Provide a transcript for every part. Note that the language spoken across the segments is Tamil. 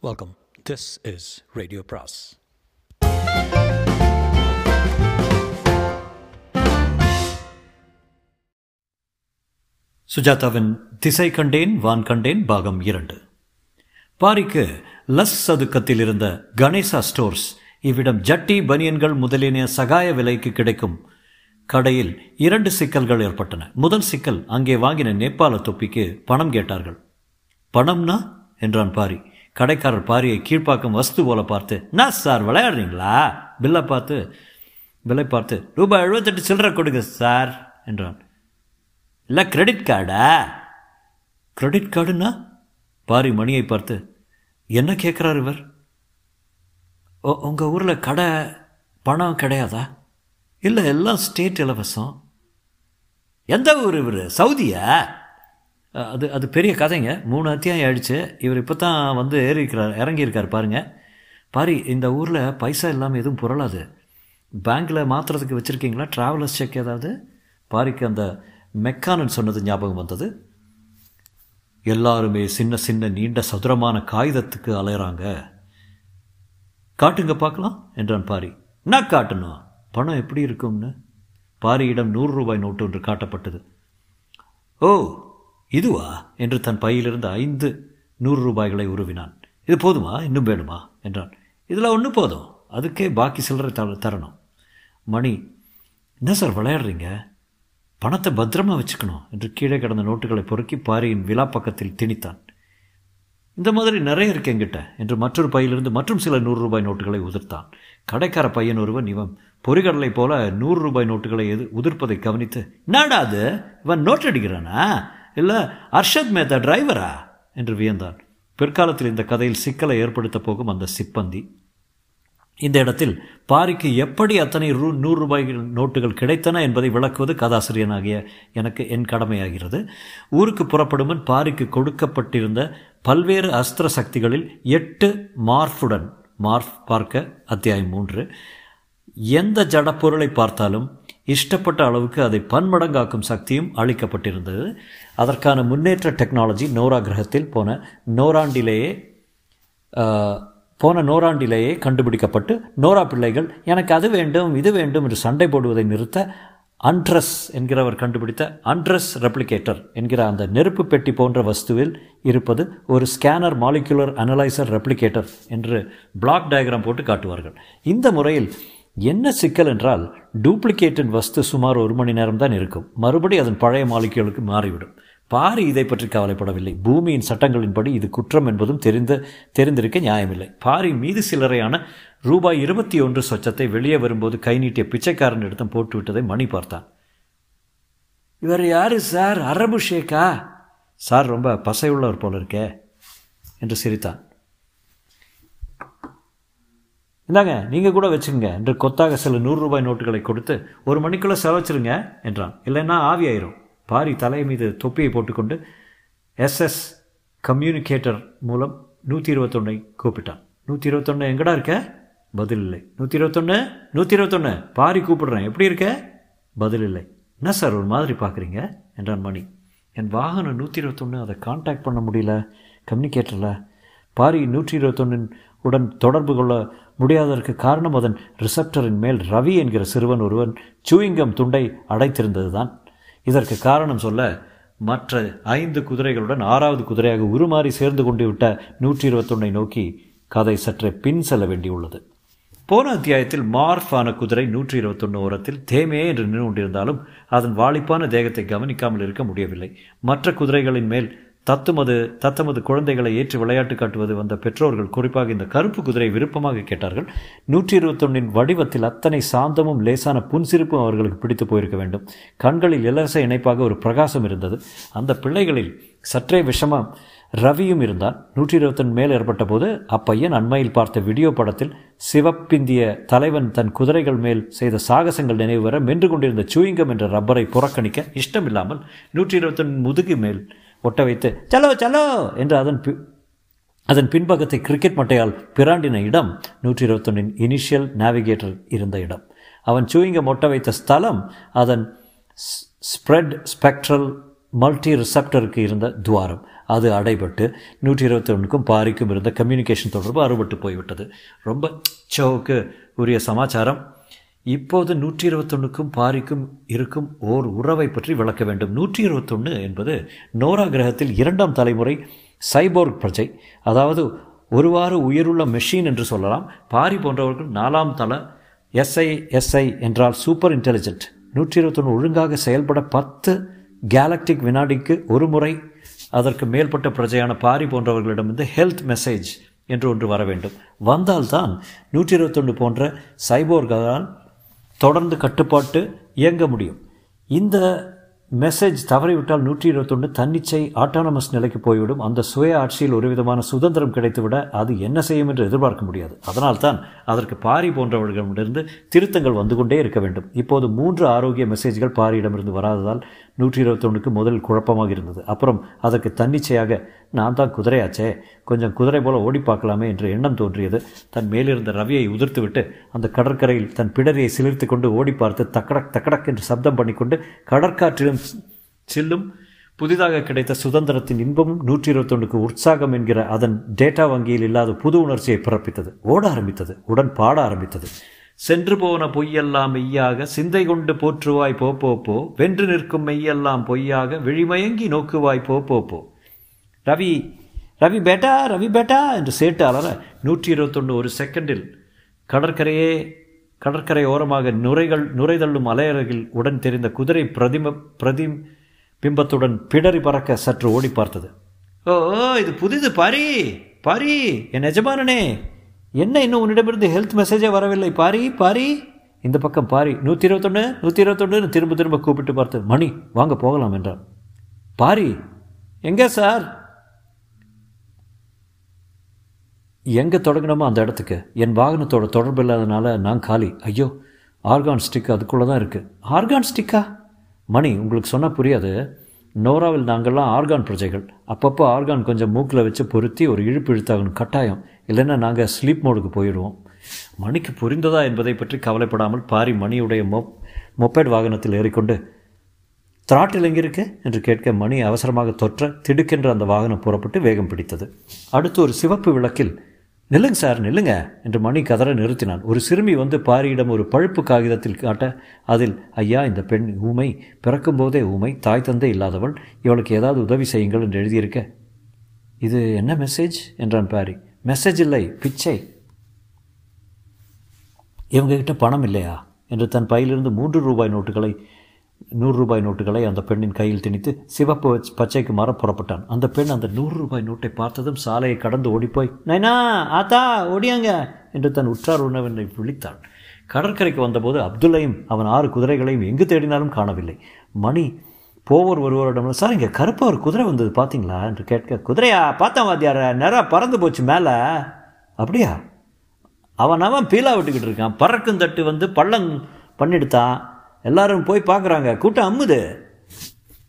வெல்கம் திஸ் இஸ் ரேடியோ பிராஸ் சுஜாதாவின் திசை கண்டேன் வான் கண்டேன் பாகம் இரண்டு. பாரிக்கு லஸ் சதுக்கத்தில் இருந்த கணேசா ஸ்டோர்ஸ் இவ்விடம் ஜட்டி பனியன்கள் முதலிய சகாய விலைக்கு கிடைக்கும் கடையில் இரண்டு சிக்கல்கள் ஏற்பட்டன. முதல் சிக்கல் அங்கே வாங்கின நேபாள தொப்பிக்கு பணம் கேட்டார்கள். பணம்னா? என்றான் பாரி. கடைக்காரர் பாரியை கீழ்ப்பாக்கம் வஸ்து போல பார்த்து என்ன சார் விளையாடுறீங்களா? பில்லை பார்த்து விலை பார்த்து ரூபாய் எழுபத்தெட்டு சில்லறை கொடுங்க சார் என்றான். இல்லை கிரெடிட் கார்டா? கிரெடிட் கார்டுன்னா? பாரி மணியை பார்த்து என்ன கேட்குறார் இவர்? ஓ உங்கள் ஊரில் கடை பணம் கிடையாதா? இல்லை எல்லாம் ஸ்டேட் இலவசம். எந்த ஊர் இவர்? சவுதியா? அது அது பெரிய கதைங்க. மூணு அத்தியாயம் ஆயிடுச்சு. இவர் இப்போ தான் வந்து ஏறிக்கிறார் இறங்கியிருக்கார் பாருங்கள் பாரி இந்த ஊரில் பைசா இல்லாமல் எதுவும் புரளாது. பேங்க்கில் மாற்றுறதுக்கு வச்சுருக்கீங்களா? ட்ராவலர்ஸ் செக் ஏதாவது? பாரிக்கு அந்த மெக்கானன் சொன்னது ஞாபகம் வந்தது. எல்லாருமே சின்ன சின்ன நீண்ட சதுரமான காகிதத்துக்கு அலையிறாங்க. காட்டுங்க பார்க்கலாம் என்றான் பாரி. என்ன காட்டணும்? பணம் எப்படி இருக்கும்னு? பாரியிடம் நூறு ரூபாய் நோட்டு ஒன்று காட்டப்பட்டது. ஓ இதுவா? என்று தன் பையிலிருந்து ஐந்து நூறு ரூபாய்களை உருவினான். இது போதுமா? இன்னும் வேணுமா? என்றான். இதில் ஒன்று போதும். அதுக்கே பாக்கி சில்லறை த தரணும். மணி என்ன சார் விளையாடுறீங்க? பணத்தை பத்திரமா வச்சுக்கணும் என்று கீழே கிடந்த நோட்டுகளை பொறுக்கி பாரியின் விழா பக்கத்தில் திணித்தான். இந்த மாதிரி நிறைய இருக்கு என்கிட்ட என்று மற்றொரு பையிலிருந்து மற்றும் சில நூறு ரூபாய் நோட்டுகளை உதிர்த்தான். கடைக்கார பையன் ஒருவன் இவன் பொறிகடலை போல நூறு ரூபாய் நோட்டுகளை எது உதிர்ப்பதை கவனித்து என்னடா அது? இவன் நோட் அடிக்கிறானா இல்லை அர்ஷத் மேத்தா டிரைவரா என்று வியந்தான். பிற்காலத்தில் இந்த கதையில் சிக்கலை ஏற்படுத்த போகும் அந்த சிப்பந்தி. இந்த இடத்தில் பாரிக்கு எப்படி அத்தனை ரூ நூறு ரூபாய் நோட்டுகள் கிடைத்தன என்பதை விளக்குவது கதாசிரியனாகிய எனக்கு என் கடமையாகிறது. ஊருக்கு புறப்படுமுன் பாரிக்கு கொடுக்கப்பட்டிருந்த பல்வேறு அஸ்திர சக்திகளில் எட்டு மார்ஃபுடன் மார்ஃப் பார்க்க அத்தியாயம் மூன்று. எந்த ஜடப்பொருளை பார்த்தாலும் இஷ்டப்பட்ட அளவுக்கு அதை பன்மடங்காக்கும் சக்தியும் அளிக்கப்பட்டிருந்தது. அதற்கான முன்னேற்ற டெக்னாலஜி நோரா கிரகத்தில் போன நோராண்டிலேயே போன நோராண்டிலேயே கண்டுபிடிக்கப்பட்டு நோரா பிள்ளைகள் எனக்கு அது வேண்டும் இது வேண்டும் என்று சண்டை போடுவதை நிறுத்த அண்ட்ரஸ் என்கிறவர் கண்டுபிடித்த அண்ட்ரஸ் ரெப்ளிகேட்டர் என்கிற அந்த நெருப்பு பெட்டி போன்ற வஸ்துவில் இருப்பது ஒரு ஸ்கேனர் மாலிகுலர் அனலைசர் ரெப்ளிகேட்டர் என்று பிளாக் டயக்ராம் போட்டு காட்டுவார்கள். இந்த முறையில் என்ன சிக்கல் என்றால் டூப்ளிகேட்டின் வஸ்து சுமார் ஒரு மணி நேரம் தான் இருக்கும். மறுபடி அதன் பழைய மாளிகைகளுக்கு மாறிவிடும். பாரி இதை பற்றி கவலைப்படவில்லை. பூமியின் சட்டங்களின்படி இது குற்றம் என்பதும் தெரிந்த தெரிந்திருக்க நியாயமில்லை. பாரி மீது சிலரையான ரூபாய் இருபத்தி ஒன்று சொச்சத்தை வெளியே வரும்போது கை நீட்டிய பிச்சைக்காரன் இடத்தம் போட்டுவிட்டதை மணி பார்த்தான். இவர் யாரு சார்? அரபு ஷேக்கா? சார் ரொம்ப பசையுள்ளவர் போல இருக்கே என்று சிரித்தான். இந்தாங்க நீங்கள் கூட வச்சுக்கோங்க. என்று கொத்தாக சில நூறு ரூபாய் நோட்டுகளை கொடுத்து ஒரு மணிக்குள்ளே செலவச்சிருங்க என்றான். இல்லைன்னா ஆவியாயிரும் பாரி தலை மீது தொப்பியை போட்டுக்கொண்டு எஸ்எஸ் கம்யூனிகேட்டர் மூலம் நூற்றி இருபத்தொன்னை கூப்பிட்டான். நூற்றி இருபத்தொன்று எங்கடா இருக்க? பதில் இல்லை. நூற்றி இருபத்தொன்று நூற்றி இருபத்தொன்று பாரி கூப்பிடுறேன். எப்படி இருக்க? பதில் இல்லை. என்ன சார் ஒரு மாதிரி பார்க்குறீங்க? என்றான் மணி. என் வாகனம் நூற்றி இருபத்தொன்று அதை காண்டாக்ட் பண்ண முடியல கம்யூனிகேட்டரில். பாரி நூற்றி இருபத்தொன்னின் உடன் தொடர்பு கொள்ள முடியாததற்கு காரணம் அதன் ரிசப்டரின் மேல் ரவி என்கிற சிறுவன் ஒருவன் சூயிங்கம் துண்டை அடைத்திருந்தது தான் இதற்கு காரணம் சொல்ல மற்ற ஐந்து குதிரைகளுடன் ஆறாவது குதிரையாக உருமாறி சேர்ந்து கொண்டு விட்ட நூற்றி இருபத்தொன்னை நோக்கி கதை சற்றே பின் செல்ல வேண்டியுள்ளது. போன அத்தியாயத்தில் மார்ஃபான குதிரை நூற்றி இருபத்தொன்று ஓரத்தில் தேமே என்று நின்று கொண்டிருந்தாலும் அதன் வாலிப்பான தேகத்தை கவனிக்காமல் இருக்க முடியவில்லை. மற்ற குதிரைகளின் மேல் தத்துமது தத்தமது குழந்தைகளை ஏற்றி விளையாட்டு காட்டுவது வந்த பெற்றோர்கள் குறிப்பாக இந்த கருப்பு குதிரை விருப்பமாக கேட்டார்கள். நூற்றி இருபத்தொன்னின் வடிவத்தில் அத்தனை சாந்தமும் லேசான புன்சிரிப்பும் அவர்களுக்கு பிடித்து போயிருக்க வேண்டும். கண்களில் இலவச இணைப்பாக ஒரு பிரகாசம் இருந்தது. அந்த பிள்ளைகளில் சற்றே விஷமம் ரவியும் இருந்தான். நூற்றி இருபத்தொன் மேல் ஏற்பட்ட போது அப்பையன் அண்மையில் பார்த்த வீடியோ படத்தில் சிவப்பிந்திய தலைவன் தன் குதிரைகள் மேல் செய்த சாகசங்கள் நினைவு வர மென்று கொண்டிருந்த சூயிங்கம் என்ற ரப்பரை புறக்கணிக்க இஷ்டமில்லாமல் நூற்றி இருபத்தொன் முதுகு மேல் ஒட்ட வைத்து சலோ சலோ என்று அதன் அதன் பின்பக்கத்தை கிரிக்கெட் மட்டையால் பிராண்டின இடம் நூற்றி இருபத்தொன்னின் இனிஷியல் நேவிகேட்டர் இருந்த இடம். அவன் சூயிங்க மொட்டை வைத்த ஸ்தலம் அதன் ஸ்ப்ரெட் ஸ்பெக்ட்ரல் மல்டி ரிசப்டருக்கு இருந்த துவாரம். அது அடைபட்டு நூற்றி இருபத்தி ஒன்றுக்கும் பாரிக்கும் இருந்த கம்யூனிகேஷன் தொடர்பு அறுபட்டு போய்விட்டது. ரொம்ப சோவுக்கு உரிய சமாச்சாரம். இப்போது நூற்றி இருபத்தொன்னுக்கும் பாரிக்கும் இருக்கும் ஓர் உறவை பற்றி விளக்க வேண்டும். நூற்றி இருபத்தொன்று என்பது நோரா கிரகத்தில் இரண்டாம் தலைமுறை சைபோர்க் பிரஜை அதாவது ஒருவாறு உயிருள்ள மெஷின் என்று சொல்லலாம். பாரி போன்றவர்கள் நாலாம் தள எஸ்ஐ எஸ்ஐ என்றால் சூப்பர் இன்டெலிஜென்ட் நூற்றி இருபத்தொன்று ஒழுங்காக செயல்பட பத்து கேலக்டிக் வினாடிக்கு ஒரு முறை அதற்கு மேற்பட்ட பிரஜையான பாரி போன்றவர்களிடமிருந்து ஹெல்த் மெசேஜ் என்று ஒன்று வர வேண்டும். வந்தால்தான் நூற்றி இருபத்தொன்று போன்ற சைபோர்களால் தொடர்ந்து கட்டுப்பாட்டு இயங்க முடியும். இந்த மெசேஜ் தவறிவிட்டால் நூற்றி இருபத்தொன்று தன்னிச்சை ஆட்டானமஸ் நிலைக்கு போய்விடும். அந்த சுய ஆட்சியில் ஒரு விதமான சுதந்திரம் கிடைத்துவிட அது என்ன செய்யும் என்று எதிர்பார்க்க முடியாது. அதனால்தான் அதற்கு பாரி போன்றவர்களிடமிருந்து திருத்தங்கள் வந்து கொண்டே இருக்க வேண்டும். இப்போது மூன்று ஆரோக்கிய மெசேஜ்கள் பாரியிடமிருந்து வராததால் நூற்றி இருபத்தொன்றுக்கு முதல் குழப்பமாக இருந்தது. அப்புறம் அதற்கு தன்னிச்சையாக நான் தான் குதிரையாச்சே கொஞ்சம் குதிரை போல ஓடி பார்க்கலாமே என்ற எண்ணம் தோன்றியது. தன் மேலிருந்த ரவியை உதிர்த்துவிட்டு அந்த கடற்கரையில் தன் பிடரியை சிலிர்த்து கொண்டு ஓடி பார்த்து தக்கடக் தக்கடக் என்று சப்தம் பண்ணிக்கொண்டு கடற்காற்றிலும் சில்லும் புதிதாக கிடைத்த சுதந்திரத்தின் இன்பமும் நூற்றி இருபத்தொன்றுக்கு உற்சாகம் என்கிற அதன் டேட்டா வங்கியில் இல்லாத புது உணர்ச்சியை பிறப்பித்தது. ஓட ஆரம்பித்தது. உடன் பாட ஆரம்பித்தது. சென்று போன பொய்யெல்லாம் மெய்யாக சிந்தை கொண்டு போற்றுவாய் போ போ போ. வென்று நிற்கும் மெய்யெல்லாம் பொய்யாக விழிமயங்கி நோக்குவாய் போ போ போ. ரவி ரவி பேட்டா ரவி பேட்டா என்று சேட்டு அலற நூற்றி இருபத்தொன்று ஒரு செகண்டில் கடற்கரையே கடற்கரை ஓரமாக நுரைகள் நுரைதள்ளும் அலையரகில் உடன் தெரிந்த குதிரை பிரதிம பிரதி பிம்பத்துடன் பிடரி பறக்க சற்று ஓடி பார்த்தது. ஓ இது புதிது பாரி பாரி என் எஜமானனே என்ன இன்னும் உன்னிடமிருந்து ஹெல்த் மெசேஜே வரவில்லை? பாரி பாரி. இந்த பக்கம் பாரி. நூற்றி இருபத்தொன்று நூற்றி இருபத்தொன்றுன்னு திரும்ப திரும்ப கூப்பிட்டு பார்த்து மணி வாங்க போகலாம் என்றார் பாரி எங்கே சார்? எங்கே தொடங்கினோமோ அந்த இடத்துக்கு. என் வாகனத்தோட தொடர்பு இல்லாதனால நான் காலி. ஐயோ ஆர்கான் ஸ்டிக் அதுக்குள்ளே தான் இருக்குது ஆர்கான் ஸ்டிக்கா? மணி உங்களுக்கு சொன்னால் புரியாது. நோராவில் நாங்கள்லாம் ஆர்கான் பிரஜைகள். அப்பப்போ ஆர்கான் கொஞ்சம் மூக்கில் வச்சு பொருத்தி ஒரு இழுப்பு இழுத்தாகணும் கட்டாயம். இல்லைன்னா நாங்கள் ஸ்லீப் மோடுக்கு போயிடுவோம். மணிக்கு புரிந்ததா என்பதை பற்றி கவலைப்படாமல் பாரி மணியுடைய மொ மொப்பேட் வாகனத்தில் ஏறிக்கொண்டு திராட்டில் எங்கே இருக்கு என்று கேட்க மணி அவசரமாக தொற்ற திடுக்கென்று அந்த வாகனம் புறப்பட்டு வேகம் பிடித்தது. அடுத்து ஒரு சிவப்பு விளக்கில் நில்லுங்க சார் நில்லுங்க என்று மணி கதற நிறுத்தினான். ஒரு சிறுமி வந்து பாரியிடம் ஒரு பழுப்பு காகிதத்தில் காட்ட அதில் ஐயா இந்த பெண் ஊமை பிறக்கும்போதே ஊமை தாய் தந்தை இல்லாதவள் இவளுக்கு ஏதாவது உதவி செய்யுங்கள் என்று எழுதியிருக்க. இது என்ன மெசேஜ் என்றான் பாரி. மெசேஜ் இல்லை பிச்சை. இவங்ககிட்ட பணம் இல்லையா? என்று தன் பையிலிருந்து மூன்று ரூபாய் நோட்டுகளை நூறு ரூபாய் நோட்டுகளை அந்த பெண்ணின் கையில் திணித்து சிவப்பு பச்சைக்கு மாற புறப்பட்டான். அந்த பெண் அந்த நூறு ரூபாய் நோட்டை பார்த்ததும் சாலையை கடந்து ஓடிப்போய் நைனா ஆத்தா ஓடியாங்க என்று தன் உற்றார் உணவினை விழித்தான் கடற்கரைக்கு வந்தபோது அப்துல்லையும் அவன் ஆறு குதிரைகளையும் எங்கு தேடினாலும் காணவில்லை. மணி போவர் ஒருவரிடம் சார் இங்கே கருப்பா ஒரு குதிரை வந்தது பார்த்தீங்களா என்று கேட்க குதிரையா பார்த்தேன் வாத்தியார நேராக பறந்து போச்சு மேலே. அப்படியா? அவன் அவன் பீலா விட்டுக்கிட்டு இருக்கான் பறக்கும் தட்டு வந்து பள்ளம் பண்ணிடுத்தான். எல்லாரும் போய் பார்க்குறாங்க. கூட்டம் அம்முது.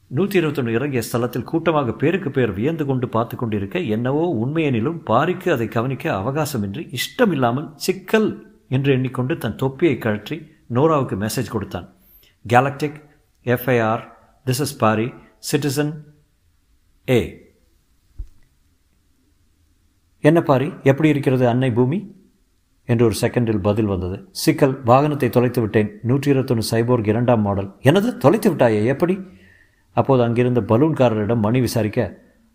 நூற்றி இருபத்தொன்று இறங்கிய ஸ்தலத்தில் கூட்டமாக பேருக்கு பேர் வியந்து கொண்டு பார்த்து கொண்டிருக்க என்னவோ உண்மையெனிலும் பாரிக்கு அதை கவனிக்க அவகாசமின்றி இஷ்டமில்லாமல் சிக்கல் என்று எண்ணிக்கொண்டு தன் தொப்பியை கழற்றி நோராவுக்கு மெசேஜ் கொடுத்தான். Galactic FIR this is Paari citizen ஏ என்ன பாரி? எப்படி இருக்கிறது அன்னை பூமி? என்று ஒரு செகண்டில் பதில் வந்தது. சிக்கல் வாகனத்தை தொலைத்து விட்டேன். நூற்றி இருபத்தொன்று சைபோர்க் இரண்டாம் மாடல். எனது தொலைத்து விட்டாயே? எப்படி? அப்போது அங்கிருந்த பலூன்காரரிடம் மணி விசாரிக்க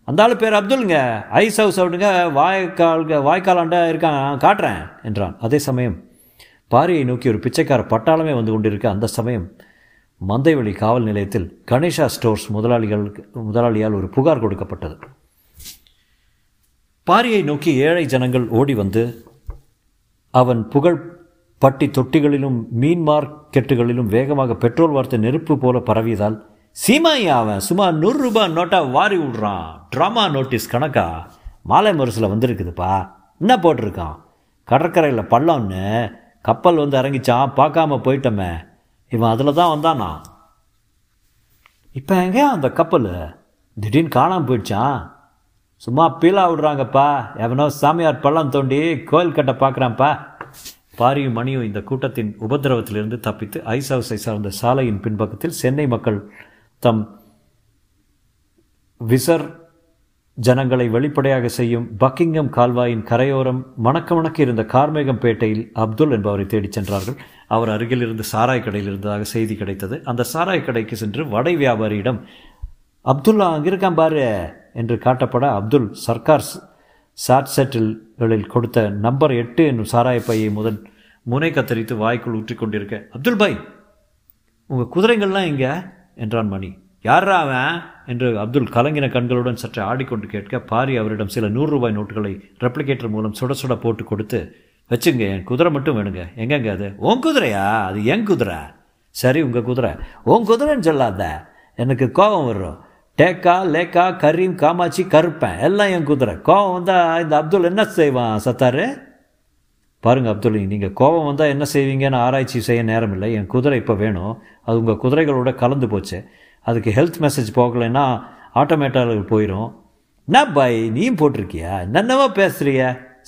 அந்த ஆள் பேர் அப்துல்ங்க. ஐஸ் ஹவுஸ் அவனுங்க வாய்க்கால் வாய்க்காலாண்ட இருக்கான். காட்டுறேன் என்றான். அதே சமயம் பாரியை நோக்கி ஒரு பிச்சைக்கார பட்டாளமே வந்து கொண்டிருக்க அந்த சமயம் மந்தைவெளி காவல் நிலையத்தில் கணேஷா ஸ்டோர்ஸ் முதலாளிகளுக்கு முதலாளியால் ஒரு புகார் கொடுக்கப்பட்டது. பாரியை நோக்கி ஏழை ஜனங்கள் ஓடி வந்து அவன் புகழ் பட்டி தொட்டிகளிலும் மீன் மார்க்கெட்டுகளிலும் வேகமாக பெட்ரோல் வார்த்தை நெருப்பு போல பரவியதால் சீமாயா அவன் சுமார் நூறு ரூபாய் நோட்டா வாரி விடுறான். ட்ராமா நோட்டீஸ் கணக்கா? மாலை முரசில் வந்திருக்குதுப்பா. என்ன போட்டிருக்கான்? கடற்கரையில் பள்ளம்னு கப்பல் வந்து இறங்கிச்சான். பார்க்காம போயிட்டோமே. இவன் அதில் தான் வந்தானா? இப்போ எங்கே அந்த கப்பல்? திடீர்னு காணாமல் போயிடுச்சான். சும்மா பீலா விடுறாங்கப்பா. எவனோ சாமியார் பள்ளம் தோண்டி கோயில் கட்ட பார்க்குறான்ப்பா பாரியும் மணியும் இந்த கூட்டத்தின் உபதிரவத்திலிருந்து தப்பித்து ஐஸ் ஹவுஸை சார்ந்த சாலையின் பின்பக்கத்தில் சென்னை மக்கள் தம் விசர் ஜனங்களை வெளிப்படையாக செய்யும் பக்கிங்கம் கால்வாயின் கரையோரம் மணக்க மணக்க இருந்த கார்மேகம் பேட்டையில் அப்துல் என்பவரை தேடிச் சென்றார்கள். அவர் அருகில் இருந்து சாராய் கடையில் இருந்ததாக செய்தி கிடைத்தது. அந்த சாராய் கடைக்கு சென்று வடை வியாபாரியிடம் அப்துல்லா அங்கே இருக்கான் பாரு. என்று காட்டப்பட அப்துல் சர்க்கார் சாட் செட்டில்களில் கொடுத்த நம்பர் எட்டு என்னும் சாராய பையை முதல் முனை கத்தரித்து வாய்க்குள் ஊற்றி கொண்டிருக்க அப்துல் பாய் உங்கள் குதிரைங்கள்லாம் எங்க? என்றான் மணி. யாரா அவன்? என்று அப்துல் கலங்கின கண்களுடன் சற்று ஆடிக்கொண்டு கேட்க பாரி அவரிடம் சில நூறு ரூபாய் நோட்டுகளை ரெப்ளிகேட்டர் மூலம் சுட சுட போட்டு கொடுத்து வச்சுங்க என் குதிரை மட்டும் வேணுங்க. எங்கெங்க அது? உன் குதிரையா? அது என் குதிரை. சரி உங்கள் குதிரை. உன் குதிரைன்னு சொல்லாத. எனக்கு கோபம் வரும் டேக்கா லேக்கா கரீம் காமாட்சி கருப்பேன் எல்லாம் என் குதிரை. கோவம் வந்தால் இந்த அப்துல் என்ன செய்வான் சத்தாரு? பாருங்கள் அப்துல் நீங்கள் கோபம் வந்தால் என்ன செய்வீங்கன்னு ஆராய்ச்சி செய்ய நேரம் இல்லை. என் குதிரை இப்போ வேணும். அது உங்கள் குதிரைகளோட கலந்து போச்சு. அதுக்கு ஹெல்த் மெசேஜ் போகலைன்னா ஆட்டோமேட்டாவில் போயிடும் என்ன பாய் நீயும் போட்டிருக்கியா? என்னென்னவோ பேசுகிறிய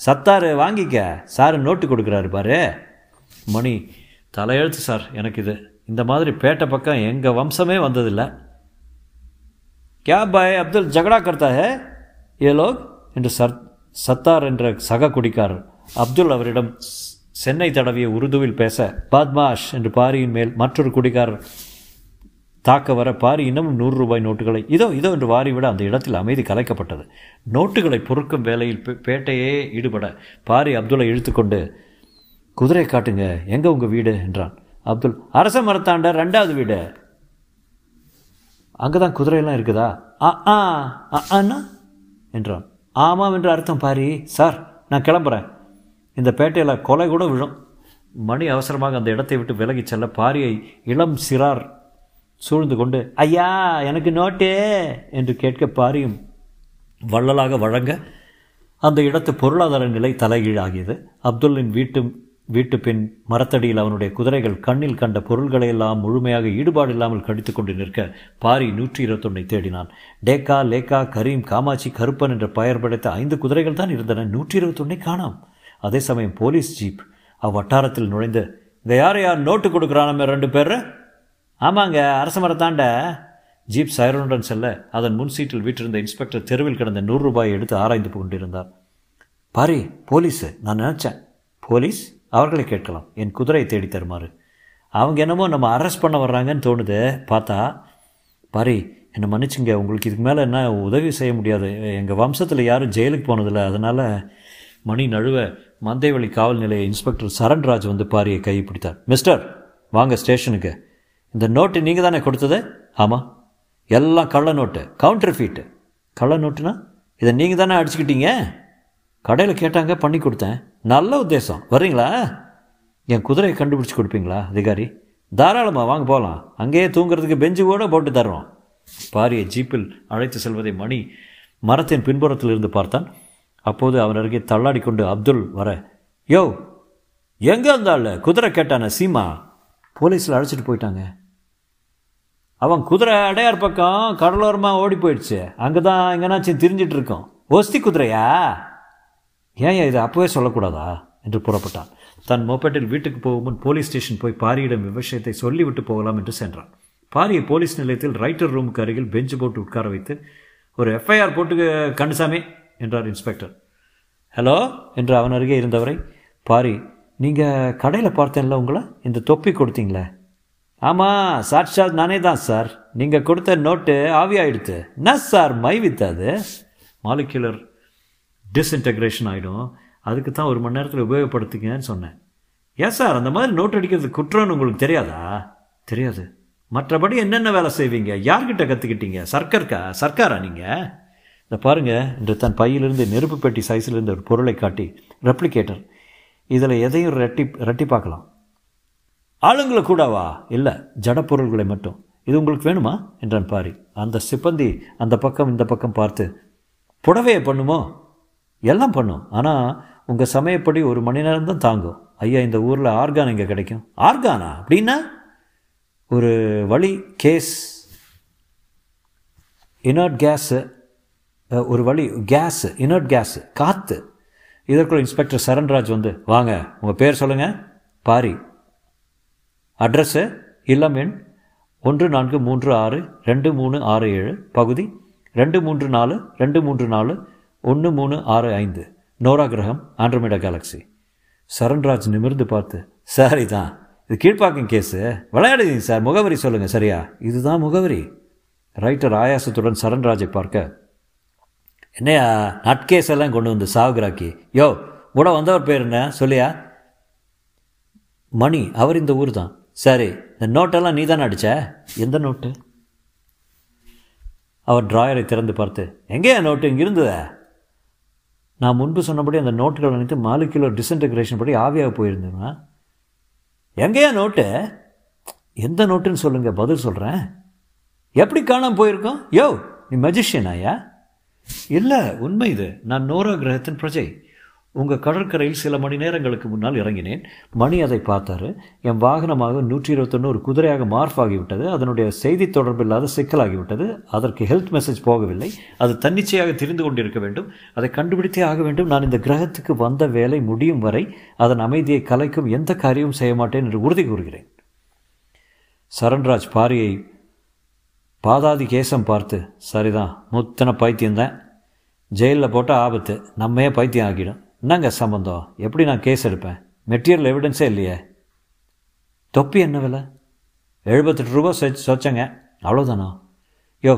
சத்தாரு வாங்கிக்க. சார் நோட்டு கொடுக்குறாரு பாரு. மணி தலையெழுத்து சார் எனக்கு இது. இந்த மாதிரி பேட்டை பக்கம் எங்கள் வம்சமே வந்ததில்லை. क्या भाई अब्दुल झगड़ा करता है ये लोग என்று சர் சத்தார் என்ற சக குடிக்காரர் அப்துல் அவரிடம் சென்னை தடவிய உருதுவில் பேச பாத்மாஷ் என்று பாரியின் மேல் மற்றொரு குடிகாரர் தாக்க வர பாரி இன்னமும் நூறு ரூபாய் நோட்டுகளை இதோ இதோ என்று வாரிவிட அந்த இடத்தில் அமைதி கலைக்கப்பட்டது நோட்டுகளை பொறுக்கும் வேலையில் பேட்டையே ஈடுபட பாரி அப்துல்லை இழுத்துக்கொண்டு குதிரை காட்டுங்க எங்கே உங்கள் வீடு என்றான் அப்துல் அரச மரத்தாண்ட ரெண்டாவது வீடு அங்கே தான் குதிரையெல்லாம் இருக்குதா? ஆ ஆ அண்ணா? என்றான். ஆமாம் என்று அர்த்தம் பாரி. சார் நான் கிளம்புறேன். இந்த பேட்டையில் கொலை கூட விழும். மணி அவசரமாக அந்த இடத்தை விட்டு விலகி செல்ல பாரியை இளம் சிறார் சூழ்ந்து கொண்டு ஐயா எனக்கு நோட்டே! என்று கேட்க பாரியும் வள்ளலாக வழங்க அந்த இடத்து பொருளாதார நிலை தலைகீழாகியது. அப்துல்லின் வீட்டு வீட்டு பின் மரத்தடியில் அவனுடைய குதிரைகள் கண்ணில் கண்ட பொருள்களையெல்லாம் முழுமையாக ஈடுபாடு இல்லாமல் கடித்து கொண்டு நிற்க பாரி நூற்றி இருபத்தொன்னை தேடினான். டேக்கா லேக்கா கரீம் காமாட்சி கருப்பன் என்ற பெயர் படைத்த ஐந்து குதிரைகள் தான் இருந்தன. நூற்றி இருபத்தொன்னை காணாம். அதே சமயம் போலீஸ் ஜீப் அவ்வட்டாரத்தில் நுழைந்து இந்த யார் யார் நோட்டு கொடுக்குறானமே ரெண்டு பேர்? ஆமாங்க அரச மரத்தாண்ட ஜீப் சைரனுடன் செல்ல அதன் முன் சீட்டில் வீட்டிருந்த இன்ஸ்பெக்டர் தெருவில் கிடந்த நூறு ரூபாயை எடுத்து ஆராய்ந்து கொண்டிருந்தார். பாரி போலீஸு நான் நினச்சேன். போலீஸ்? அவர்களை கேட்கலாம். என் குதிரையை தேடி தருமாறு. அவங்க என்னமோ நம்ம அரெஸ்ட் பண்ண வர்றாங்கன்னு தோணுது. பார்த்தா பாரி என்னை மன்னிச்சுங்க உங்களுக்கு இதுக்கு மேலே என்ன உதவி செய்ய முடியாது. எங்கள் வம்சத்தில் யாரும் ஜெயிலுக்கு போனதில்லை. அதனால் மணி நழுவ மந்தேவழி காவல் நிலைய இன்ஸ்பெக்டர் சரண்ராஜ் வந்து பாரியை கை பிடித்தார். மிஸ்டர் வாங்க ஸ்டேஷனுக்கு. இந்த நோட்டு நீங்கள் தானே கொடுத்தது? ஆமாம் எல்லாம் கள்ள நோட்டு. Counter feet. கள்ள நோட்டுனா? இதை நீங்கள் தானே அடிச்சுக்கிட்டீங்க? கடையில் கேட்டாங்க பண்ணி கொடுத்தேன். நல்ல உத்தேசம். வர்றீங்களா? என் குதிரையை கண்டுபிடிச்சி கொடுப்பீங்களா அதிகாரி? தாராளமாக வாங்க போகலாம் அங்கேயே தூங்குறதுக்கு பெஞ்சு கூட போட்டு தருவோம் பாரியை ஜீப்பில் அழைத்து செல்வதை மணி மரத்தின் பின்புறத்தில் இருந்து பார்த்தான். அப்போது அவன் அருகே தள்ளாடி கொண்டு அப்துல் வர யோ எங்கே இருந்தாள் குதிரை கேட்டான சீமா. போலீஸில் அழைச்சிட்டு போயிட்டாங்க. அவன் குதிரை அடையார் பக்கம் கடலோரமாக ஓடி போயிடுச்சு. அங்கே தான் எங்கேனாச்சும் திரிஞ்சிட்டு இருக்கோம். ஒஸ்தி குதிரையா? ஏன் இது அப்போவே சொல்லக்கூடாதா? என்று புறப்பட்டான். தன் மோப்பேட்டில் வீட்டுக்கு போகும் முன் போலீஸ் ஸ்டேஷன் போய் பாரியிடம் விவசாயத்தை சொல்லிவிட்டு போகலாம் என்று சென்றான். பாரியை போலீஸ் நிலையத்தில் ரைட்டர் ரூமுக்கு அருகில் பெஞ்சு போட்டு உட்கார வைத்து ஒரு எஃப்ஐஆர் போட்டு கண்டுசாமி என்றார் இன்ஸ்பெக்டர். ஹலோ என்று அவன் அருகே இருந்தவரை பாரி நீங்கள் கடையில் பார்த்தேன்ல உங்களை? இந்த தொப்பி கொடுத்தீங்களே. ஆமாம் சாட்சாத் நானே தான் சார். நீங்கள் கொடுத்த நோட்டு ஆவியாயிடுத்து. என்ன சார் மை வித்தாது மாலிகுலர் டிஸ்இன்டக்ரேஷன் ஆகிடும் அதுக்கு தான் ஒரு மணி நேரத்தில் உபயோகப்படுத்துங்கன்னு சொன்னேன். ஏன் சார் அந்த மாதிரி நோட் அடிக்கிறது குற்றம்னு உங்களுக்கு தெரியாதா? தெரியாது. மற்றபடி என்னென்ன வேலை செய்வீங்க? யார்கிட்ட கற்றுக்கிட்டீங்க சர்க்கர்க்கா? சர்க்காரா நீங்கள் இந்த பாருங்க என்று தன் பையிலிருந்து நெருப்பு பெட்டி சைஸில் இருந்த ஒரு பொருளை காட்டி ரெப்ளிகேட்டர் இதில் எதையும் ரெட்டி ரெட்டி பார்க்கலாம். ஆளுங்களை கூடவா? இல்லை ஜடப்பொருள்களை மட்டும். இது உங்களுக்கு வேணுமா? என்றான் பாரி. அந்த சிப்பந்தி அந்த பக்கம் இந்த பக்கம் பார்த்து புடவையை பண்ணுமோ? எல்லாம் பண்ணும். ஆனால் உங்கள் சமயப்படி ஒரு மணி நேரம் தான் தாங்கும். ஐயா இந்த ஊரில் ஆர்கான் இங்கே கிடைக்கும்? ஆர்கானா? அப்படின்னா ஒரு வழி கேஸ். இனர்ட் கேஸு ஒரு வழி கேஸு இனர்ட் கேஸு காற்று இதற்குள்ள இன்ஸ்பெக்டர் சரண்ராஜ் வந்து வாங்க உங்கள் பேர் சொல்லுங்கள் பாரி. அட்ரஸ்ஸு இல்லம் எண் ஒன்று நான்கு மூன்று ஆறு ரெண்டு மூணு ஆறு ஏழு பகுதி ரெண்டு மூன்று நாலு ரெண்டு மூன்று நாலு ஒன்று மூணு ஆறு ஐந்து. நோரா கிரகம் ஆண்ட்ரோமேடா கேலக்ஸி சரண்ராஜ் நிமிர்ந்து பார்த்து சாரி தான் இது கீழ்ப்பாக்கம் கேஸு. விளையாடுதீங்க சார் முகவரி சொல்லுங்கள் சரியா? இதுதான் முகவரி. ரைட்டர் ஆயாசத்துடன் சரண்ராஜை பார்க்க என்னையா நட்கேஸ் எல்லாம் கொண்டு வந்து சாகுராக்கி யோ கூட வந்தவர் பேர் என்ன? சொல்லியா? மணி அவர் இந்த ஊர் தான். சரி இந்த நோட்டெல்லாம் நீ தானே அடிச்ச? எந்த நோட்டு? அவர் டிராயரை திறந்து பார்த்து எங்கேயா நோட்டு இங்கே இருந்ததா நான் முன்பு சொன்னபடி அந்த நோட்டுகள் அனைத்து மாலிகுலர் டிசன்டகிரேஷன் படி ஆவியாக போயிருந்தேன்னா எங்கேயா நோட்டு? எந்த நோட்டுன்னு சொல்லுங்கள் பதில் சொல்கிறேன் எப்படி காணாமல் போயிருக்கோம்? யோ நீ மெஜிஷியன் ஆயா? இல்லை உண்மை இது. நான் நோரா கிரகத்தின் பிரஜை. உங்கள் கடற்கரையில் சில மணி நேரங்களுக்கு முன்னால் இறங்கினேன். மணி அதை பார்த்தாரு. என் வாகனமாக நூற்றி இருபத்தொன்று ஒரு குதிரையாக மார்ஃப் ஆகிவிட்டது அதனுடைய செய்தி தொடர்பில்லாத சிக்கலாகிவிட்டது. அதற்கு ஹெல்த் மெசேஜ் போகவில்லை. அது தன்னிச்சையாக தெரிந்து கொண்டிருக்க வேண்டும். அதை கண்டுபிடித்தே ஆக வேண்டும். நான் இந்த கிரகத்துக்கு வந்த வேலை முடியும் வரை அதன் அமைதியை கலைக்கும் எந்த காரியமும் செய்ய மாட்டேன் என்று உறுதி கூறுகிறேன். சரண்ராஜ் பாரியை பாதாதி கேசம் பார்த்து சரிதான். முத்தனை பைத்தியம்தான். ஜெயிலில் போட்டால் ஆபத்து. நம்மையே பைத்தியம் ஆகிடும் என்னங்க சம்மந்தம் எப்படி நான் கேஸ் எடுப்பேன்? மெட்டீரியல் எவிடன்ஸே இல்லையே. தொப்பி என்ன விலை? எழுபத்தெட்டு ரூபா சொ சொச்சங்க. அவ்வளோதானா யோ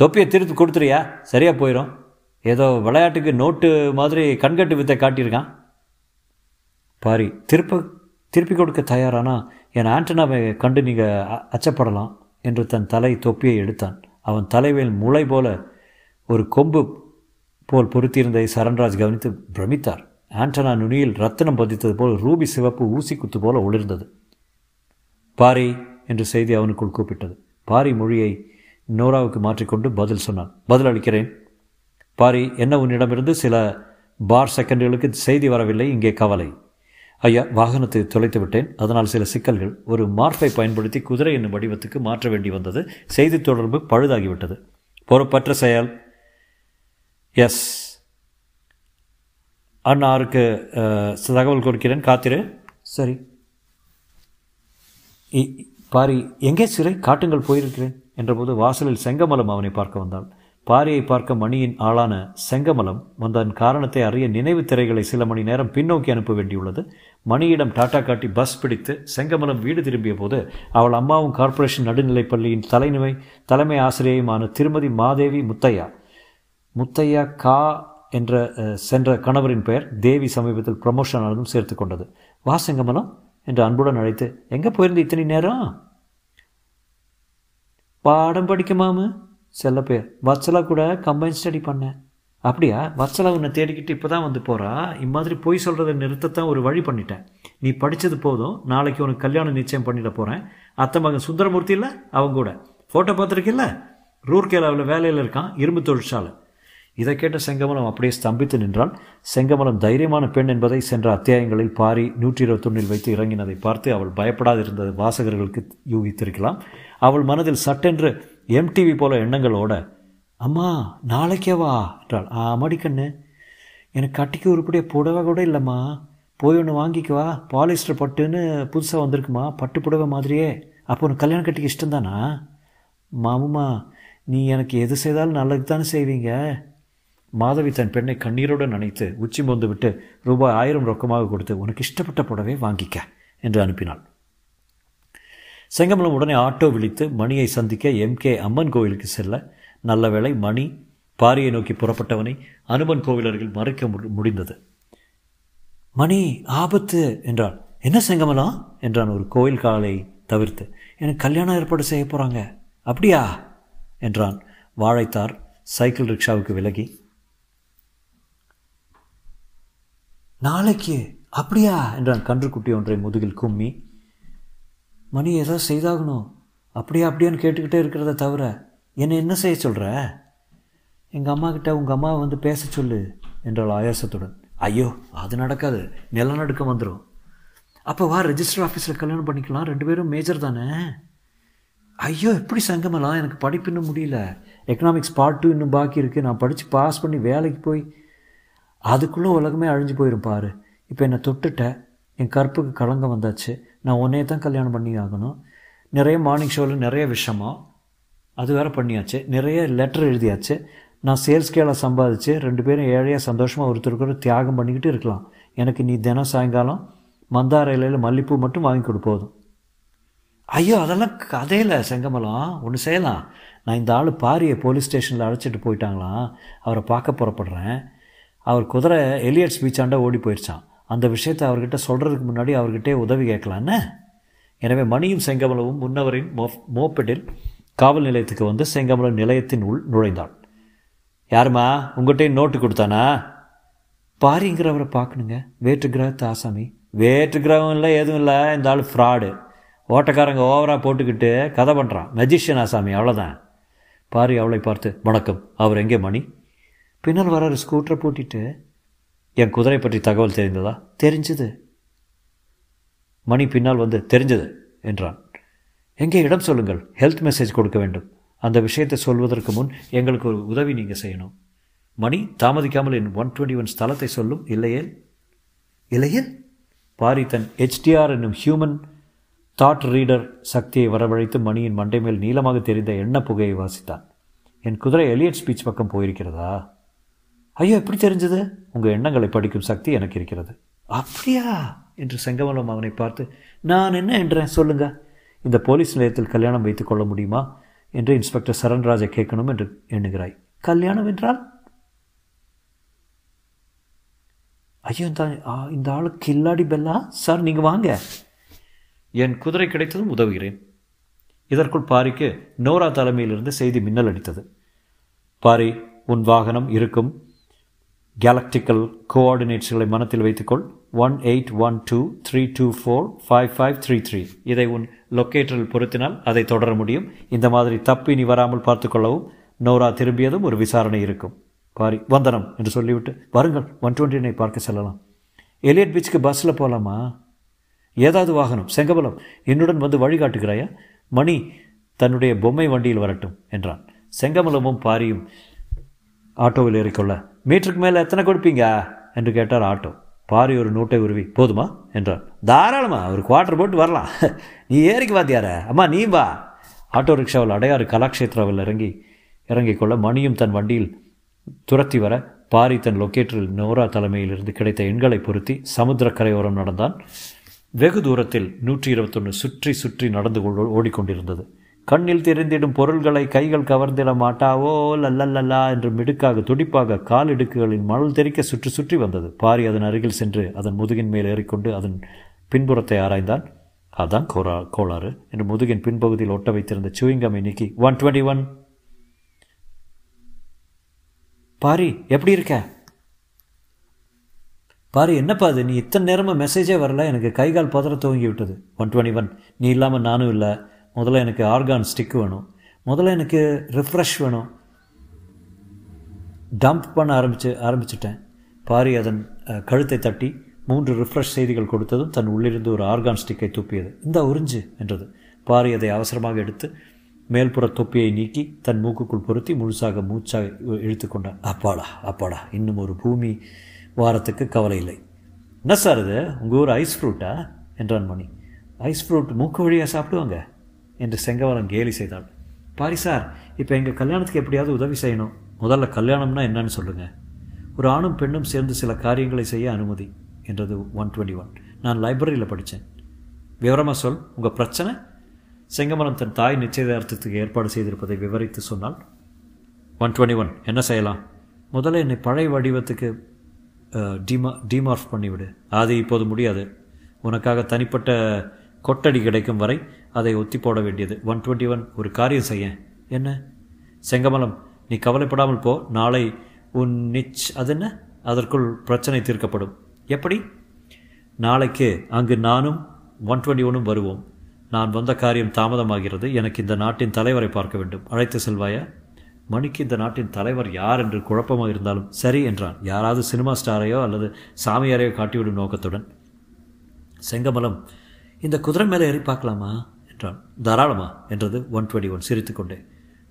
தொப்பியை திருப்பி கொடுத்துறியா? சரியாக போயிடும் ஏதோ விளையாட்டுக்கு நோட்டு மாதிரி கண்கட்டு வித்தை காட்டியிருக்கான். பாரி திருப்ப திருப்பி கொடுக்க தயாரானா? என் ஆண்டனாவை கண்டு நீங்கள் அச்சப்படலாம் என்று தன் தலை தொப்பியை எடுத்தான். அவன் தலைவேல் முளை போல ஒரு கொம்பு போல் பொருத்தியிருந்ததை சரண்ராஜ் கவனித்து பிரமித்தார். ஆண்டனா நுனியில் ரத்தினம் பதித்தது போல் ரூபி சிவப்பு ஊசி குத்து போல ஒளிர்ந்தது. பாரி என்று செய்தி அவனுக்குள் கூப்பிட்டது. பாரி மொழியை நோராவுக்கு மாற்றிக்கொண்டு பதில் சொன்னான். பதில் அளிக்கிறேன். பாரி என்ன உன்னிடமிருந்து சில பார் செகண்டுகளுக்கு செய்தி வரவில்லை இங்கே கவலை. ஐயா வாகனத்தை தொலைத்து விட்டேன். அதனால் சில சிக்கல்கள். ஒரு மார்பை பயன்படுத்தி குதிரை என்னும் வடிவத்துக்கு மாற்ற வேண்டி வந்தது. செய்தி தொடர்பு பழுதாகிவிட்டது. பொறுப்பற்ற செயல். எஸ். அண்ணாருக்கு தகவல் கொடுக்கிறேன். காத்திரு. சரி. பாரி எங்கே சிறை? காட்டுங்கள் போயிருக்கிறேன் என்றபோது வாசலில் செங்கமலம் அவனை பார்க்க வந்தாள். பாரியை பார்க்க மணியின் ஆளான செங்கமலம் வந்தன். காரணத்தை அறிய நினைவு திரைகளை சில மணி நேரம் பின்னோக்கி அனுப்ப வேண்டியுள்ளது. மணியிடம் டாட்டா காட்டி பஸ் பிடித்து செங்கமலம் வீடு திரும்பிய போது அவள் அம்மாவும் கார்ப்பரேஷன் நடுநிலைப் பள்ளியின் தலைமை தலைமை ஆசிரியையுமான திருமதி மாதேவி முத்தையா. முத்தையா கா என்ற சென்ற கணவரின் பெயர் தேவி சமீபத்தில் ப்ரமோஷன் ஆனதும் சேர்த்து கொண்டது. வா செங்கமலம் என்று அன்புடன் அழைத்து எங்கே போயிருந்து இத்தனை நேரம்? பாடம் படிக்குமாமு செல்ல பேர் வச்சலா கூட கம்பைன் ஸ்டடி பண்ணேன் அப்படியா? வச்சலா உன்னை தேடிக்கிட்டு இப்போ தான் வந்து போகிறா இம்மாதிரி பொய் சொல்கிறத நிறுத்தத்தான் ஒரு வழி பண்ணிட்டேன் நீ படித்தது போதும். நாளைக்கு உனக்கு கல்யாணம் நிச்சயம் பண்ணிட போகிறேன் அத்தை மகன் சுந்தரமூர்த்தி இல்லை? அவங்க கூட. ஃபோட்டோ பார்த்துருக்கில்ல? ரூர்கேலாவில் வேலையில் இருக்கான். இரும்பு தொழிற்சாலை. இதை கேட்ட செங்கமலம் அப்படியே ஸ்தம்பித்து நின்றான் செங்கமலம் தைரியமான பெண் என்பதை சென்ற அத்தியாயங்களில் பாரி நூற்றி இருபத்தொன்னில் வைத்து இறங்கினதை பார்த்து அவள் பயப்படாது இருந்தது வாசகர்களுக்கு யூகித்திருக்கலாம். அவள் மனதில் சட்டென்று எம்டிவி போல எண்ணங்களோட அம்மா நாளைக்கே வா என்றாள். ஆமாடி கண்ணு எனக்கு கட்டிக்கு உருப்படியாக புடவை கூட இல்லைம்மா. போய் ஒன்று வாங்கிக்குவா பாலிஸ்டர் பட்டுன்னு புதுசாக வந்திருக்குமா? பட்டு புடவை மாதிரியே. அப்போ உனக்கு கல்யாணம் கட்டிக்கு இஷ்டம்தானா? மாமுமா நீ எனக்கு எது செய்தாலும் நல்லது தானே செய்வீங்க. மாதவி தன் பெண்ணை கண்ணீருடன் அணைத்து உச்சி மோந்து விட்டு ரூபாய் ஆயிரம் ரொக்கமாக கொடுத்து உனக்கு இஷ்டப்பட்ட புடவை வாங்கிக்க என்று அனுப்பினாள். செங்கமலம் உடனே ஆட்டோ விழித்து மணியை சந்திக்க எம்கே அம்மன் கோவிலுக்கு செல்ல நல்ல வேளை மணி பாரியை நோக்கி புறப்பட்டவனை அனுமன் கோவிலர்கள் மறைக்க முடிந்தது. மணி ஆபத்து என்றாள். என்ன செங்கமலம்? என்றான் ஒரு கோயில் காலை தவிர்த்து. எனக்கு கல்யாணம் ஏற்பாடு செய்ய போகிறாங்க அப்படியா? என்றான். வாழைத்தார் சைக்கிள் ரிக்ஷாவுக்கு விலகி நாளைக்கு அப்படியா? என்றான் கன்றுக்குட்டி ஒன்றை முதுகில் கும்மி. மணி ஏதோ செய்தாகணும். அப்படியா அப்படியான்னு கேட்டுக்கிட்டே இருக்கிறத தவிர என்னை என்ன செய்ய சொல்கிற எங்கள் அம்மா கிட்ட உங்கள் அம்மாவை வந்து பேச சொல்லு என்றாள் ஆயாசத்துடன். ஐயோ அது நடக்காது. நிலநடுக்கம் வந்துடும் அப்போ வா ரெஜிஸ்டர் ஆஃபீஸில் கல்யாணம் பண்ணிக்கலாம். ரெண்டு பேரும் மேஜர் தானே? ஐயோ எப்படி சங்கமெல்லாம் எனக்கு படிப்பு இன்னும் முடியல. எக்கனாமிக்ஸ் பார்ட் டூ இன்னும் பாக்கி இருக்குது நான் படித்து பாஸ் பண்ணி வேலைக்கு போய் அதுக்குள்ளே உலகமே அழிஞ்சு போயிடும் பாரு. இப்போ என்னை தொட்டுட்டேன் என் கற்புக்கு கலங்க வந்தாச்சு. நான் உன்னையே தான் கல்யாணம் பண்ணி ஆகணும். நிறைய மார்னிங் ஷோவில் நிறைய விஷயமா அது வேறு பண்ணியாச்சு. நிறைய லெட்டர் எழுதியாச்சு. நான் சேல்ஸ் கேல சம்பாதிச்சு ரெண்டு பேரும் ஏழையாக சந்தோஷமாக ஒருத்தருக்கு தியாகம் பண்ணிக்கிட்டு இருக்கலாம். எனக்கு நீ தினம் சாயங்காலம் மந்தார இலையில் மல்லிப்பூ மட்டும் வாங்கி கொடு போதும். ஐயோ அதெல்லாம் கதையில் செங்கமலம். ஒன்று செய்யலாம். நான் இந்த ஆள் பாரியை போலீஸ் ஸ்டேஷனில் அழைச்சிட்டு போயிட்டாங்களாம். அவரை பார்க்க புறப்படுறேன். அவர் குதிரை எலியட்ஸ் பீச்சாண்ட ஓடி போயிடுச்சான் அந்த விஷயத்தை அவர்கிட்ட சொல்கிறதுக்கு முன்னாடி அவர்கிட்டே உதவி கேட்கலான்னு எனவே மணியும் செங்கமலவும் முன்னவரின் மோ மோப்பெட்டில் காவல் நிலையத்துக்கு வந்து செங்கமலம் நிலையத்தின் உள் நுழைந்தாள். யாருமா உங்கள்கிட்டையும் நோட்டு கொடுத்தானா? பாரிங்கிறவரை பார்க்கணுங்க. வேற்று கிரகத்து ஆசாமி. வேற்று கிரகம் இல்லை எதுவும் இல்லை. இந்த ஆள் ஃப்ராடு ஓட்டக்காரங்க ஓவராக போட்டுக்கிட்டு கதை பண்ணுறான் மெஜிஷியன் ஆசாமி அவ்வளோதான் பாரி அவளை பார்த்து வணக்கம். அவர் எங்கே மணி? பின்னால் வராரு ஸ்கூட்டரை பூட்டிட்டு என் குதிரை பற்றி தகவல் தெரிந்ததா? தெரிஞ்சது. மணி பின்னால் வந்து தெரிஞ்சது என்றான். எங்கே இடம் சொல்லுங்கள். ஹெல்த் மெசேஜ் கொடுக்க வேண்டும். அந்த விஷயத்தை சொல்வதற்கு முன் எங்களுக்கு ஒரு உதவி நீங்கள் செய்யணும். மணி தாமதிக்காமல் என் ஒன் டுவெண்ட்டி ஒன் ஸ்தலத்தை சொல்லும். இல்லையேல் இல்லையேல் பாரி தன் ஹெச்டிஆர் என்னும் ஹியூமன் தாட் ரீடர் சக்தியை வரவழைத்து மணியின் மண்டை மேல் நீளமாக தெரிந்த எண்ணெய் புகையை வாசித்தான். என் குதிரை எலியட் ஸ்பீச் பக்கம் போயிருக்கிறதா? ஐயோ எப்படி தெரிஞ்சது? உங்கள் எண்ணங்களை படிக்கும் சக்தி எனக்கு இருக்கிறது. அப்படியா? என்று செங்கமலம் அவனை பார்த்து நான் என்ன என்றேன் சொல்லுங்க. இந்த போலீஸ் நிலையத்தில் கல்யாணம் வைத்துக் கொள்ள முடியுமா? என்று இன்ஸ்பெக்டர் சரண்ராஜை கேட்கணும் என்று எண்ணுகிறாய். கல்யாணம் என்றால்? ஐயோ இந்த இந்த ஆளு கில்லாடி பெல்லா? சார் நீங்கள் வாங்க. என் குதிரை கிடைத்ததும் உதவுகிறேன். இதற்குள் பாரிக்கு நோரா தலைமையிலிருந்து செய்தி மின்னல் அடித்தது. பாரி உன் வாகனம் இருக்கும். கேலக்டிக்கல் கோஆர்டினேட்ஸ்களை மனத்தில் வைத்துக்கொள். One eight one two three two four five five three three இதை உன் லொக்கேட்டரில் பொருத்தினால் அதை தொடர முடியும். இந்த மாதிரி தப்பி நீ வராமல் பார்த்துக்கொள்ளவும் நோரா திரும்பியதும் ஒரு விசாரணை இருக்கும். பாரி வந்தனம் என்று சொல்லிவிட்டு வருங்கள் ஒன் டுவெண்ட்டினை பார்க்க செல்லலாம். எலியட் பீச்சுக்கு பஸ்ஸில் போகலாமா ஏதாவது வாகனம் செங்கபலம் என்னுடன் வந்து வழிகாட்டுகிறாயா மணி தன்னுடைய பொம்மை வண்டியில் வரட்டும் என்றான். செங்கமலமும் பாரியும் ஆட்டோவில் ஏறிக்கொள்ள மீட்டருக்கு மேலே எத்தனை கொடுப்பீங்க? என்று கேட்டார் ஆட்டோ. பாரி ஒரு நோட்டை உருவி போதுமா? என்றார். தாராளமா ஒரு குவார்ட்டர் போட்டு வரலாம். நீ ஏறிக்கு வாத்தியார? அம்மா நீ வா. ஆட்டோ ரிக்ஷாவில் அடையாறு கலாக்ஷேத்ராவில் இறங்கி இறங்கிக் கொள்ள மணியும் தன் வண்டியில் துரத்தி வர பாரி தன் லொக்கேட்டரில் நோரா தலைமையிலிருந்து கிடைத்த எண்களை பொருத்தி சமுத்திர கரையோரம் நடந்தான். வெகு தூரத்தில் நூற்றி இருபத்தொன்று சுற்றி சுற்றி நடந்து ஓடிக்கொண்டிருந்தது. கண்ணில் தெரிந்திடும் பொருள்களை கைகள் கவர்ந்திட மாட்டாவோ லல்லல்லா என்று மிடுக்காக துடிப்பாக கால் இடுக்குகளின் மணல் தெறிக்க சுற்றி சுற்றி வந்தது. பாரி அதன் அருகில் சென்று அதன் முதுகின் மேல் ஏறிக்கொண்டு அதன் பின்புறத்தை ஆராய்ந்தான் அதான் கோரா கோளாறு என்று முதுகின் பின்பகுதியில் ஒட்ட வைத்திருந்த சுவிங்கமை நீக்கி ஒன் டுவெண்ட்டி ஒன். பாரி எப்படி இருக்க? பாரு என்னப்பா அது? நீ இத்தனை நேரமாக மெசேஜே வரல. எனக்கு கை கால் பதற துவங்கி விட்டது. One twenty one. நீ இல்லாமல் நானும் இல்லை. முதல்ல எனக்கு ஆர்கான் ஸ்டிக் வேணும். முதல்ல எனக்கு ரிஃப்ரெஷ் வேணும். டம்ப் பண்ண ஆரம்பித்து ஆரம்பிச்சிட்டேன். பாரி அதன் கழுத்தை தட்டி மூன்று ரிஃப்ரெஷ் செய்திகள் கொடுத்ததும் தன் உள்ளிருந்து ஒரு ஆர்கான் ஸ்டிக்கை துப்பியது. இந்த உறிஞ்சு என்றது. பாரி அதை அவசரமாக எடுத்து மேல்புற தொப்பியை நீக்கி தன் மூக்குக்குள் பொருத்தி முழுசாக மூச்சாக இழுத்து கொண்டான். அப்பாடா அப்பாடா இன்னும் ஒரு பூமி வாரத்துக்கு கவலை இல்லை. என்ன சார் இது? உங்கள் ஊர் ஐஸ் ஃப்ரூட்டா என்றான் மணி. ஐஸ் ஃப்ரூட் மூக்கு வழியாக சாப்பிடுவாங்க? என்று செங்கவரம் கேலி செய்தாள். பாரி சார் இப்போ எங்கள் கல்யாணத்துக்கு எப்படியாவது உதவி செய்யணும். முதல்ல கல்யாணம்னா என்னன்னு சொல்லுங்கள் ஒரு ஆணும் பெண்ணும் சேர்ந்து சில காரியங்களை செய்ய அனுமதி என்றது ஒன் டுவெண்ட்டி ஒன். நான் லைப்ரரியில் படித்தேன் விவரமாக சொல் உங்கள் பிரச்சனை? செங்கமலம் தன் தாய் நிச்சயதார்த்தத்துக்கு ஏற்பாடு செய்திருப்பதை விவரித்து சொன்னால் ஒன் டுவெண்ட்டி ஒன் என்ன செய்யலாம்? முதல்ல என்னை பழைய வடிவத்துக்கு டிமா டிமார்ஃப் பண்ணிவிடு. அது இப்போது முடியாது. உனக்காக தனிப்பட்ட கொட்டடி கிடைக்கும் வரை அதை ஒத்தி போட வேண்டியது. ஒன் டுவெண்ட்டி ஒன் ஒரு காரியம் செய்ய. என்ன? செங்கமலம் நீ கவலைப்படாமல் போ. நாளை உன் நிச் அது என்ன? அதற்குள் பிரச்சனை தீர்க்கப்படும். எப்படி? நாளைக்கு அங்கு நானும் ஒன் டுவெண்ட்டி ஒன்னும் வருவோம். நான் வந்த காரியம் தாமதமாகிறது. எனக்கு இந்த நாட்டின் தலைவரை பார்க்க வேண்டும். அழைத்து செல்வாயா? மணிக்கு இந்த நாட்டின் தலைவர் யார் என்று குழப்பமாக இருந்தாலும் சரி என்றான். யாராவது சினிமா ஸ்டாரையோ அல்லது சாமியாரையோ காட்டிவிடும் நோக்கத்துடன். செங்கமலம் இந்த குதிரை மேலே ஏறி பார்க்கலாமா? என்றான். தாராளமா என்றது ஒன் டுவெண்ட்டி ஒன் சிரித்துக்கொண்டே.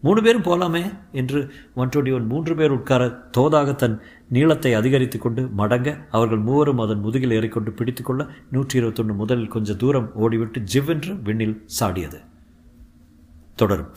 மூணு பேரும் போகலாமே என்று ஒன் டுவெண்ட்டி ஒன் மூன்று பேர் உட்கார தோதாக தன் நீளத்தை அதிகரித்து கொண்டு மடங்க அவர்கள் மூவரும் அதன் முதுகில் ஏறிக்கொண்டு பிடித்துக்கொள்ள நூற்றி இருபத்தொன்று முதலில் கொஞ்சம் தூரம் ஓடிவிட்டு ஜிவ் என்று விண்ணில் சாடியது. தொடரும்.